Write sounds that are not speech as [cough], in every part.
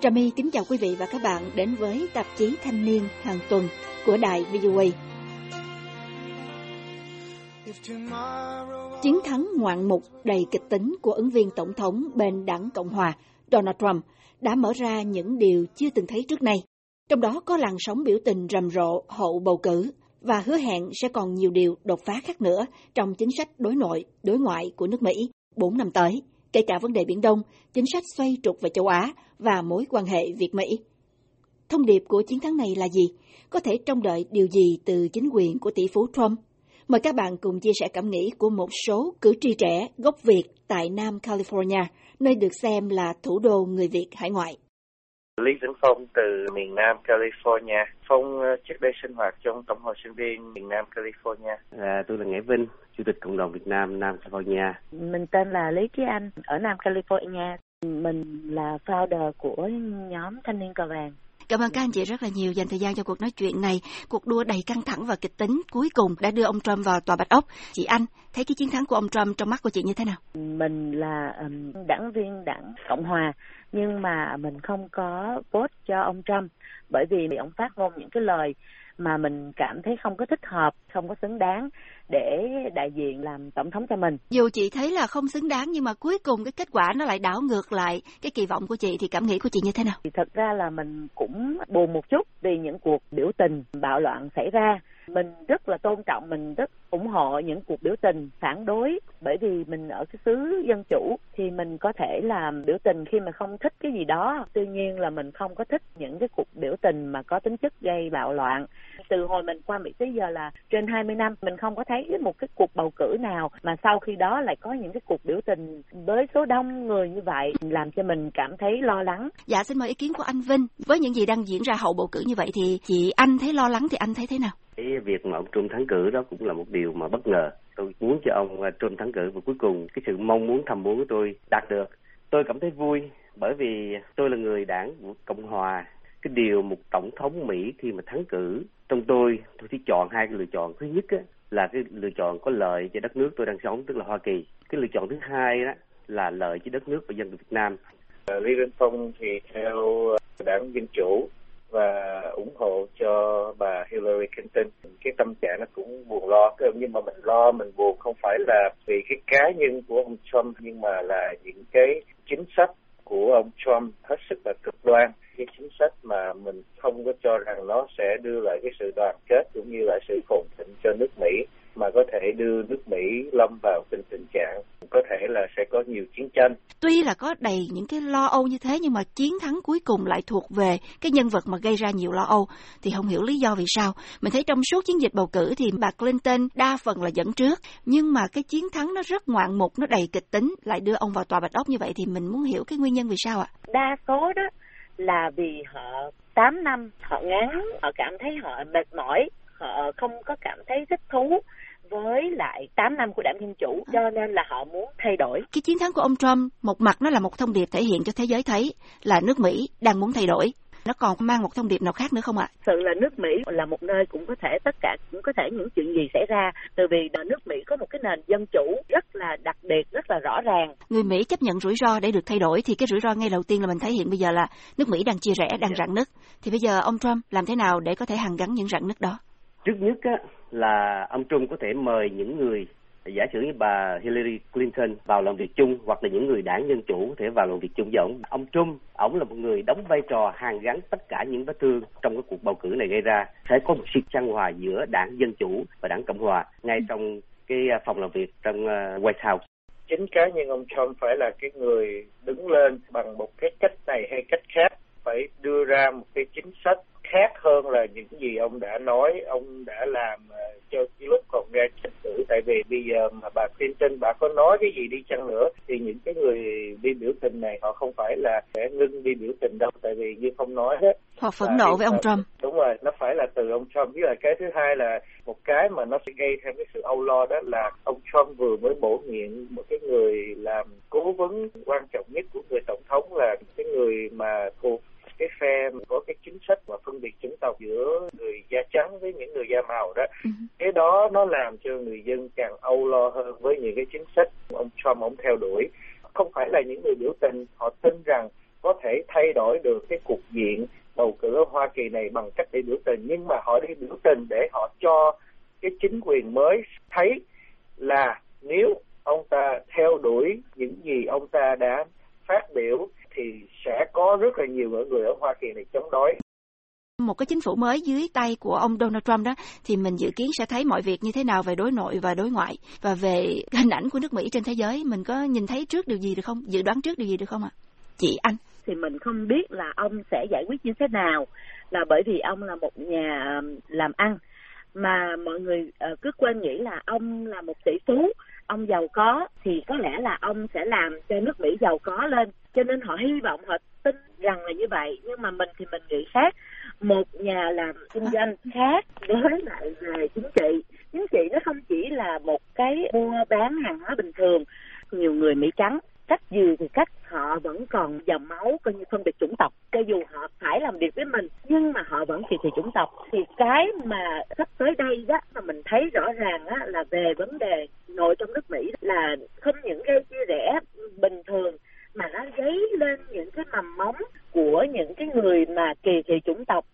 Trà My kính chào quý vị và các bạn đến với tạp chí Thanh niên hàng tuần của đài VOA. Chiến thắng ngoạn mục đầy kịch tính của ứng viên tổng thống bên đảng Cộng hòa Donald Trump đã mở ra những điều chưa từng thấy trước nay. Trong đó có làn sóng biểu tình rầm rộ hậu bầu cử và hứa hẹn sẽ còn nhiều điều đột phá khác nữa trong chính sách đối nội, đối ngoại của nước Mỹ 4 năm tới, kể cả vấn đề Biển Đông, chính sách xoay trục về châu Á và mối quan hệ Việt-Mỹ. Thông điệp của chiến thắng này là gì? Có thể trông đợi điều gì từ chính quyền của tỷ phú Trump? Mời các bạn cùng chia sẻ cảm nghĩ của một số cử tri trẻ gốc Việt tại Nam California, nơi được xem là thủ đô người Việt hải ngoại. Lý Tấn Phong từ miền Nam California. Phong ờ, trước đây sinh hoạt trong Tổng hội sinh viên miền Nam California. À, tôi là Nghĩa Vinh, Chủ tịch Cộng đồng Việt Nam Nam California. Mình tên là Lý Trí Anh, ở Nam California. Mình là founder của nhóm Thanh niên Cờ Vàng. Cảm ơn các anh chị rất là nhiều dành thời gian cho cuộc nói chuyện này. Cuộc đua đầy căng thẳng và kịch tính cuối cùng đã đưa ông Trump vào tòa Bạch Ốc. Chị Anh, thấy cái chiến thắng của ông Trump trong mắt của chị như thế nào? Mình là um, đảng viên đảng Cộng Hòa, nhưng mà mình không có vote cho ông Trump bởi vì ông phát ngôn những cái lời mà mình cảm thấy không có thích hợp, không có xứng đáng để đại diện làm tổng thống cho mình. Dù chị thấy là không xứng đáng nhưng mà cuối cùng cái kết quả nó lại đảo ngược lại cái kỳ vọng của chị thì cảm nghĩ của chị như thế nào? Thì thật ra là mình cũng buồn một chút vì những cuộc biểu tình bạo loạn xảy ra mình rất là tôn trọng, mình rất ủng hộ những cuộc biểu tình phản đối. Bởi vì mình ở cái xứ dân chủ thì mình có thể làm biểu tình khi mà không thích cái gì đó. Tuy nhiên là mình không có thích những cái cuộc biểu tình mà có tính chất gây bạo loạn từ hồi mình qua Mỹ tới giờ là trên 20 năm mình không có thấy một cái cuộc bầu cử nào mà sau khi đó lại có những cái cuộc biểu tình với số đông người như vậy làm cho mình cảm thấy lo lắng. Dạ xin mời ý kiến của anh Vinh. Với những gì đang diễn ra hậu bầu cử như vậy thì chị anh thấy lo lắng thì anh thấy thế nào? cái việc mà ông Trump thắng cử đó cũng là một điều mà bất ngờ tôi muốn cho ông à, Trump thắng cử và cuối cùng cái sự mong muốn thầm muốn của tôi đạt được tôi cảm thấy vui bởi vì tôi là người đảng cộng hòa cái điều một tổng thống mỹ khi mà thắng cử trong tôi tôi chỉ chọn hai cái lựa chọn. Thứ nhất á, là cái lựa chọn có lợi cho đất nước tôi đang sống tức là hoa kỳ. Cái lựa chọn thứ hai đó là lợi cho đất nước và dân việt nam. Ờ, Lý Văn Phong thì theo ờ, đảng Dân Chủ và ủng hộ cho bà Hillary Clinton. Cái tâm trạng nó cũng buồn lo nhưng mà mình lo mình buồn không phải là vì cái cá nhân của ông Trump nhưng mà là những cái chính sách của ông Trump hết sức là cực đoan cái chính sách mà mình không có cho rằng nó sẽ đưa lại cái sự đoàn kết cũng như là sự phồn thịnh cho nước Mỹ mà có thể đưa nước Mỹ lâm vào tình tình trạng có thể là sẽ có nhiều chiến tranh. Tuy là có đầy những cái lo âu như thế nhưng mà chiến thắng cuối cùng lại thuộc về cái nhân vật mà gây ra nhiều lo âu thì không hiểu lý do vì sao. Mình thấy trong suốt chiến dịch bầu cử thì bà Clinton đa phần là dẫn trước nhưng mà cái chiến thắng nó rất ngoạn mục, nó đầy kịch tính lại đưa ông vào tòa bạch ốc như vậy thì mình muốn hiểu cái nguyên nhân vì sao ạ? Đa số đó là vì họ 8 năm họ ngắn, họ cảm thấy họ mệt mỏi, họ không có cảm thấy thích thú với lại 8 năm của đảng Dân Chủ. Cho nên là họ muốn thay đổi. Cái chiến thắng của ông Trump một mặt nó là một thông điệp thể hiện cho thế giới thấy là nước Mỹ đang muốn thay đổi nó còn mang một thông điệp nào khác nữa không ạ? Sự là nước Mỹ là một nơi cũng có thể tất cả cũng có thể những chuyện gì xảy ra từ vì nước Mỹ có một cái nền dân chủ rất là đặc biệt rất là rõ ràng. Người Mỹ chấp nhận rủi ro để được thay đổi thì cái rủi ro ngay đầu tiên là mình thấy hiện bây giờ là nước Mỹ đang chia rẽ đang rạn nứt thì bây giờ ông Trump làm thế nào để có thể hàn gắn những rạn nứt đó? Trước nhất á, là ông Trump có thể mời những người giả sử như bà Hillary Clinton vào làm việc chung hoặc là những người đảng dân chủ có thể vào làm việc chung với ông. Ông Trump, ông là một người đóng vai trò hàn gắn tất cả những vết thương trong cái cuộc bầu cử này gây ra. Sẽ có một sự trang hòa giữa đảng dân chủ và đảng cộng hòa ngay trong cái à, phòng làm việc trong à, White House. Chính cá nhân ông Trump phải là cái người đứng lên bằng một cái cách này hay cách khác phải đưa ra một cái chính sách khác hơn là những gì ông đã nói ông đã làm uh, cho lúc còn ra tranh cử tại vì bây giờ mà bà Clinton bà có nói cái gì đi chăng nữa thì những cái người đi biểu tình này họ không phải là sẽ ngưng đi biểu tình đâu. Tại vì như không nói hết họ phẫn nộ với ông Trump. Đúng rồi nó phải là từ ông Trump. Với lại cái thứ hai là một cái mà nó sẽ gây thêm cái sự âu lo đó là ông Trump vừa mới bổ nhiệm một cái người làm cố vấn quan trọng nhất của người tổng thống là cái người mà thuộc cái phe có cái chính sách mà phân biệt chủng tộc giữa người với những người da màu đó. Uh-huh. cái đó nó làm cho người dân càng âu lo hơn với những cái chính sách ông Trump ông theo đuổi. Không phải là những người biểu tình họ tin rằng có thể thay đổi được cái cục diện bầu cử ở Hoa Kỳ này bằng cách để biểu tình. Nhưng mà họ đi biểu tình để họ cho cái chính quyền mới thấy là nếu ông ta theo đuổi những gì ông ta đã phát biểu thì sẽ có rất là nhiều người ở Hoa Kỳ này chống đối một cái chính phủ mới dưới tay của ông Donald Trump đó, thì mình dự kiến sẽ thấy mọi việc như thế nào về đối nội và đối ngoại và về [laughs] hình ảnh của nước Mỹ trên thế giới. Mình có nhìn thấy trước điều gì được không? Dự đoán trước điều gì được không ạ? Chị anh. Thì mình không biết là ông sẽ giải quyết như thế nào, là bởi vì ông là một nhà làm ăn. Mà mọi người ờ, cứ quên nghĩ là ông là một tỷ phú ông giàu có thì có lẽ là ông sẽ làm cho nước Mỹ giàu có lên. Cho nên họ hy vọng, họ tin rằng là như vậy. Nhưng mà mình thì mình nghĩ khác. Một nhà làm kinh doanh khác với lại về chính trị. Chính trị nó không chỉ là một cái mua bán hàng hóa bình thường. Nhiều người mỹ trắng cách gì thì cách họ vẫn còn dòng máu coi như phân biệt chủng tộc. Cho dù họ phải làm việc với mình nhưng mà họ vẫn kỳ thị chủng tộc. Thì cái mà sắp tới đây đó mà mình thấy rõ ràng á, là về vấn đề nội trong nước mỹ là không những gây chia rẽ bình thường mà nó dấy lên những cái mầm móng của những cái người mà kỳ thị chủng tộc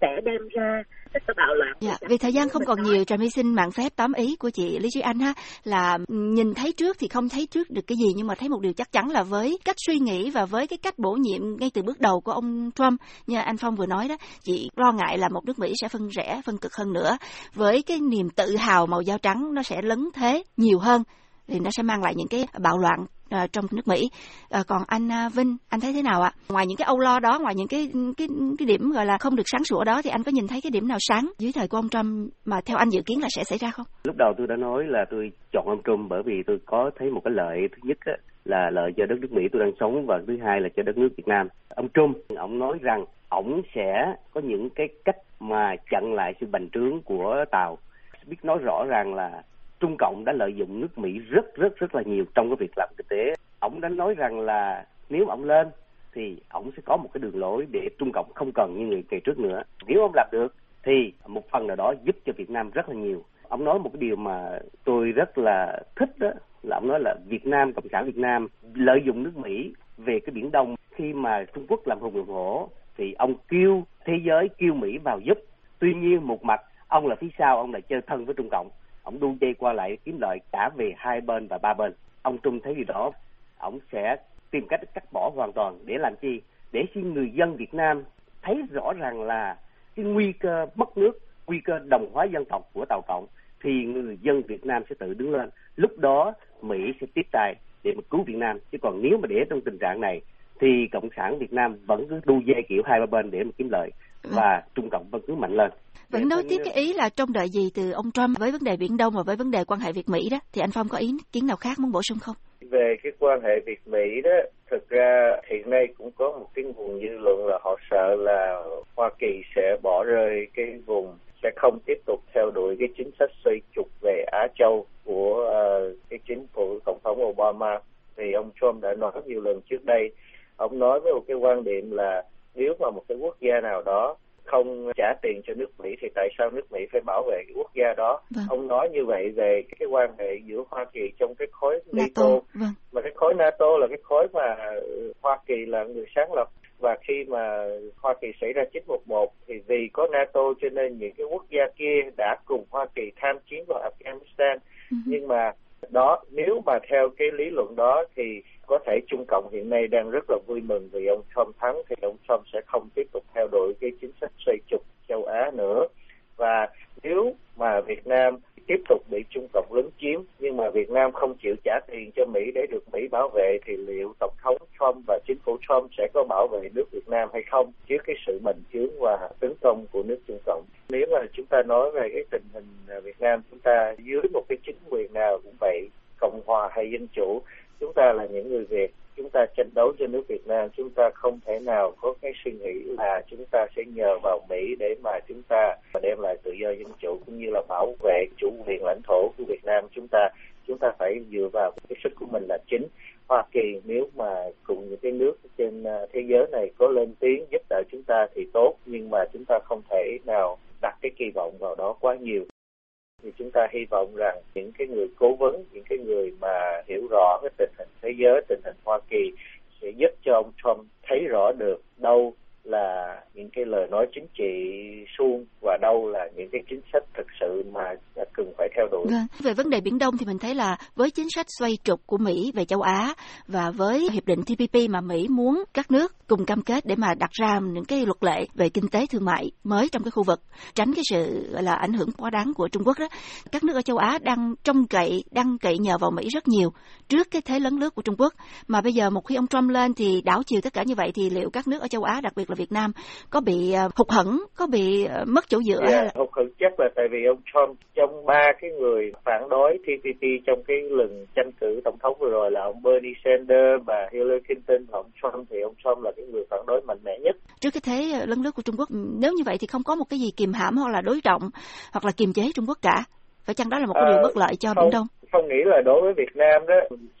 sẽ đem ra tất bạo loạn. Dạ, vì thời gian không còn nhiều, Trà My xin mạng phép tóm ý của chị Lý Duy Anh ha là nhìn thấy trước thì không thấy trước được cái gì nhưng mà thấy một điều chắc chắn là với cách suy nghĩ và với cái cách bổ nhiệm ngay từ bước đầu của ông Trump như anh Phong vừa nói đó, chị lo ngại là một nước Mỹ sẽ phân rẽ, phân cực hơn nữa với cái niềm tự hào màu da trắng nó sẽ lấn thế nhiều hơn thì nó sẽ mang lại những cái bạo loạn Ờ, trong nước Mỹ. Uh, còn anh uh, Vinh, anh thấy thế nào ạ? Ngoài những cái âu lo đó, ngoài những cái cái cái điểm gọi là không được sáng sủa đó, thì anh có nhìn thấy cái điểm nào sáng dưới thời của ông Trump mà theo anh dự kiến là sẽ xảy ra không? Lúc đầu tôi đã nói là tôi chọn ông Trump bởi vì tôi có thấy một cái lợi thứ nhất á, là lợi cho đất nước Mỹ tôi đang sống và thứ hai là cho đất nước Việt Nam. Ông Trump, ông nói rằng ông sẽ có những cái cách mà chặn lại sự bành trướng của Tàu. Biết nói rõ ràng là Trung Cộng đã lợi dụng nước Mỹ rất rất rất là nhiều trong cái việc làm kinh tế. Ông đã nói rằng là nếu ông lên thì ông sẽ có một cái đường lối để Trung Cộng không cần như người kỳ trước nữa. Nếu ông làm được thì một phần nào đó giúp cho Việt Nam rất là nhiều. Ông nói một cái điều mà tôi rất là thích đó là ông nói là Việt Nam, Cộng sản Việt Nam lợi dụng nước Mỹ về cái Biển Đông khi mà Trung Quốc làm hùng làm hổ thì ông kêu thế giới kêu Mỹ vào giúp. Tuy nhiên một mặt ông là phía sau ông lại chơi thân với Trung Cộng ông đu dây qua lại kiếm lợi cả về hai bên và ba bên. Ông trung thấy gì đó, ông sẽ tìm cách cắt bỏ hoàn toàn để làm chi? Để khi người dân việt nam thấy rõ ràng là cái nguy cơ mất nước, nguy cơ đồng hóa dân tộc của tàu cộng, thì người dân việt nam sẽ tự đứng lên. Lúc đó, mỹ sẽ tiếp tay để mà cứu việt nam. Chứ còn nếu mà để trong tình trạng này, thì cộng sản việt nam vẫn cứ đu dây kiểu hai ba bên để mà kiếm lợi và trung cộng vẫn cứ mạnh lên. Vẫn nói tiếp cái ý là trong đợi gì từ ông Trump với vấn đề Biển Đông và với vấn đề quan hệ Việt Mỹ đó, thì anh Phong có ý kiến nào khác muốn bổ sung không? Về cái quan hệ Việt Mỹ đó, thực ra hiện nay cũng có một cái nguồn dư luận là họ sợ là Hoa Kỳ sẽ bỏ rơi cái vùng sẽ không tiếp tục theo đuổi cái chính sách xoay trục về Á Châu của uh, cái chính phủ tổng thống Obama. Thì ông Trump đã nói nhiều lần trước đây ông nói với một cái quan điểm là nếu mà một cái quốc gia nào đó không trả tiền cho nước Mỹ thì tại sao nước Mỹ phải bảo vệ cái quốc gia đó? Vâng. Ông nói như vậy về cái quan hệ giữa Hoa Kỳ trong cái khối NATO, NATO. Vâng. mà cái khối NATO là cái khối mà Hoa Kỳ là người sáng lập và khi mà Hoa Kỳ xảy ra 911 thì vì có NATO cho nên những cái quốc gia kia đã cùng Hoa Kỳ tham chiến vào Afghanistan uh-huh. nhưng mà đó. Nếu mà theo cái lý luận đó thì có thể Trung Cộng hiện nay đang rất là vui mừng vì ông Trump thắng, thì ông Trump sẽ không tiếp tục theo đuổi cái chính sách xoay trục châu Á nữa. Và nếu mà Việt Nam tiếp tục bị Trung Cộng lấn chiếm, nhưng mà Việt Nam không chịu trả tiền cho Mỹ để được Mỹ bảo vệ, thì liệu Tổng thống Trump và chính phủ Trump sẽ có bảo vệ nước Việt Nam hay không trước cái sự bành trướng và tấn công của nước Trung Cộng. Nếu mà chúng ta nói về cái tình hình à, Việt Nam chúng ta dưới một cái chính quyền nào cũng vậy, cộng hòa hay dân chủ, chúng ta là những người Việt chúng ta tranh đấu cho nước Việt Nam, chúng ta không thể nào có cái suy nghĩ là chúng ta sẽ nhờ vào Mỹ để mà chúng ta đem lại tự do dân chủ cũng như là bảo vệ chủ quyền lãnh thổ của Việt Nam. Chúng ta chúng ta phải dựa vào cái sức của mình là chính. Hoa Kỳ nếu mà cùng những cái nước trên à, thế giới này có lên tiếng giúp đỡ chúng ta thì tốt, nhưng mà chúng ta không thể nào đặt cái kỳ vọng vào đó quá nhiều thì chúng ta hy vọng rằng những cái người cố vấn, những cái người mà hiểu rõ cái tình hình thế giới, tình hình Hoa Kỳ sẽ giúp cho ông Trump thấy rõ được đâu là những cái lời nói chính trị suông và đâu là những cái chính sách thực sự mà cần phải theo đuổi. Vâng. Về vấn đề Biển Đông thì mình thấy là với chính sách xoay trục của Mỹ về châu Á và với hiệp định TPP mà Mỹ muốn các nước cùng cam kết để mà đặt ra những cái luật lệ về kinh tế thương mại mới trong cái khu vực tránh cái sự là ảnh hưởng quá đáng của Trung Quốc đó. Các nước ở châu Á đang trông cậy, đang cậy nhờ vào Mỹ rất nhiều trước cái thế lớn lướt của Trung Quốc. Mà bây giờ một khi ông Trump lên thì đảo chiều tất cả như vậy thì liệu các nước ở châu Á đặc biệt là Việt Nam có bị uh, hụt hẫng, có bị uh, mất chỗ dựa yeah, hay là? hụt hẫng chắc là tại vì ông Trump trong ba cái người phản đối TPP trong cái lần tranh cử tổng thống vừa rồi là ông Bernie Sanders, bà Hillary Clinton. Và ông Trump thì ông Trump là cái người phản đối mạnh mẽ nhất. Trước cái thế lấn lướt của Trung Quốc, nếu như vậy thì không có một cái gì kìm hãm hoặc là đối trọng hoặc là kiềm chế Trung Quốc cả. Phải chăng đó là một cái à, điều bất lợi cho không, Biển Đông? Không nghĩ là đối với Việt Nam đó,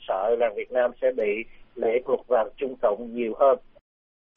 sợ là Việt Nam sẽ bị lệ thuộc vào Trung Cộng nhiều hơn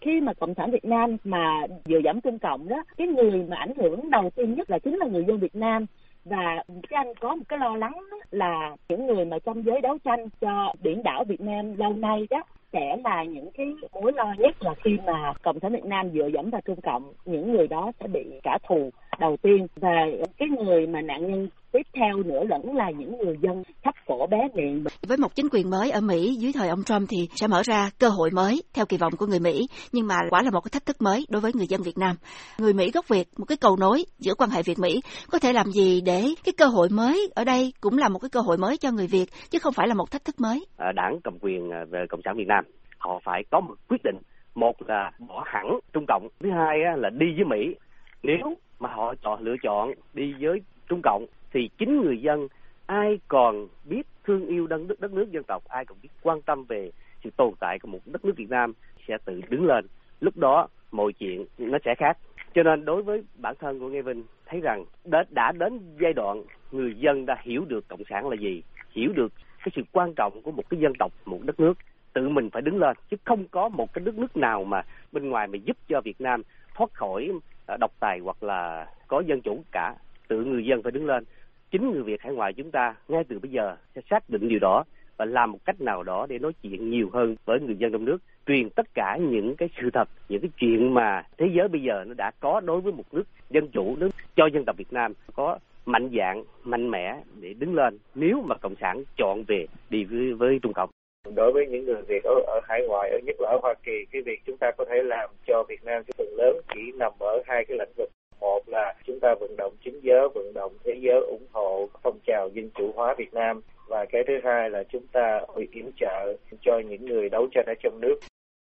khi mà cộng sản việt nam mà vừa giảm trung cộng đó cái người mà ảnh hưởng đầu tiên nhất là chính là người dân việt nam và cái anh có một cái lo lắng là những người mà trong giới đấu tranh cho biển đảo Việt Nam lâu nay đó sẽ là những cái mối lo nhất là khi mà cộng sản Việt Nam dựa dẫm vào Trung Cộng những người đó sẽ bị trả thù đầu tiên và cái người mà nạn nhân tiếp theo nữa lẫn là những người dân thấp cổ bé miệng. Với một chính quyền mới ở Mỹ dưới thời ông Trump thì sẽ mở ra cơ hội mới theo kỳ vọng của người Mỹ, nhưng mà quả là một cái thách thức mới đối với người dân Việt Nam. Người Mỹ gốc Việt, một cái cầu nối giữa quan hệ Việt Mỹ có thể làm gì để cái cơ hội mới ở đây cũng là một cái cơ hội mới cho người Việt chứ không phải là một thách thức mới. Đảng cầm quyền à, về Cộng sản Việt Nam họ phải có một quyết định một là bỏ hẳn Trung Cộng, thứ hai là đi với Mỹ. Nếu mà họ chọn lựa chọn đi với Trung Cộng thì chính người dân ai còn biết thương yêu đất nước, đất nước dân tộc, ai còn biết quan tâm về sự tồn tại của một đất nước Việt Nam sẽ tự đứng lên. Lúc đó mọi chuyện nó sẽ khác. Cho nên đối với bản thân của Nghe Vinh thấy rằng đã, đã đến giai đoạn người dân đã hiểu được cộng sản là gì, hiểu được cái sự quan trọng của một cái dân tộc, một đất nước tự mình phải đứng lên chứ không có một cái đất nước nào mà bên ngoài mà giúp cho Việt Nam thoát khỏi ờ, độc tài hoặc là có dân chủ cả. Tự người dân phải đứng lên. Chính người Việt hải ngoại chúng ta ngay từ bây giờ sẽ xác định điều đó và làm một cách nào đó để nói chuyện nhiều hơn với người dân trong nước truyền tất cả những cái sự thật những cái chuyện mà thế giới bây giờ nó đã có đối với một nước dân chủ nước cho dân tộc Việt Nam có mạnh dạng mạnh mẽ để đứng lên. Nếu mà cộng sản chọn về đi với, với Trung Cộng đối với những người Việt ở, ở hải ngoại ở nhất là ở Hoa Kỳ cái việc chúng ta có thể làm cho Việt Nam cái phần lớn chỉ nằm ở hai cái lĩnh vực. Một là chúng ta vận động chính giới vận động thế giới ủng hộ phong trào dân chủ hóa Việt Nam. Và cái thứ hai là chúng ta yểm trợ cho những người đấu tranh ở trong nước.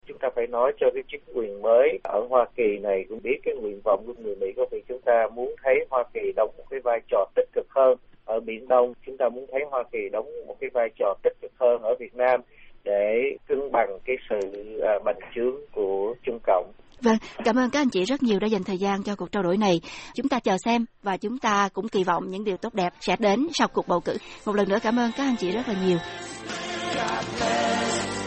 Chúng ta phải nói cho cái chính quyền mới ở Hoa Kỳ này cũng biết cái nguyện vọng của người Mỹ có vì chúng ta muốn thấy Hoa Kỳ đóng một cái vai trò tích cực hơn. Ở Biển Đông chúng ta muốn thấy Hoa Kỳ đóng một cái vai trò tích hơn ở Việt Nam để cân bằng cái sự à, bành trướng của Trung Cộng. Vâng, cảm ơn các anh chị rất nhiều đã dành thời gian cho cuộc trao đổi này. Chúng ta chờ xem và chúng ta cũng kỳ vọng những điều tốt đẹp sẽ đến sau cuộc bầu cử. Một lần nữa cảm ơn các anh chị rất là nhiều. God bless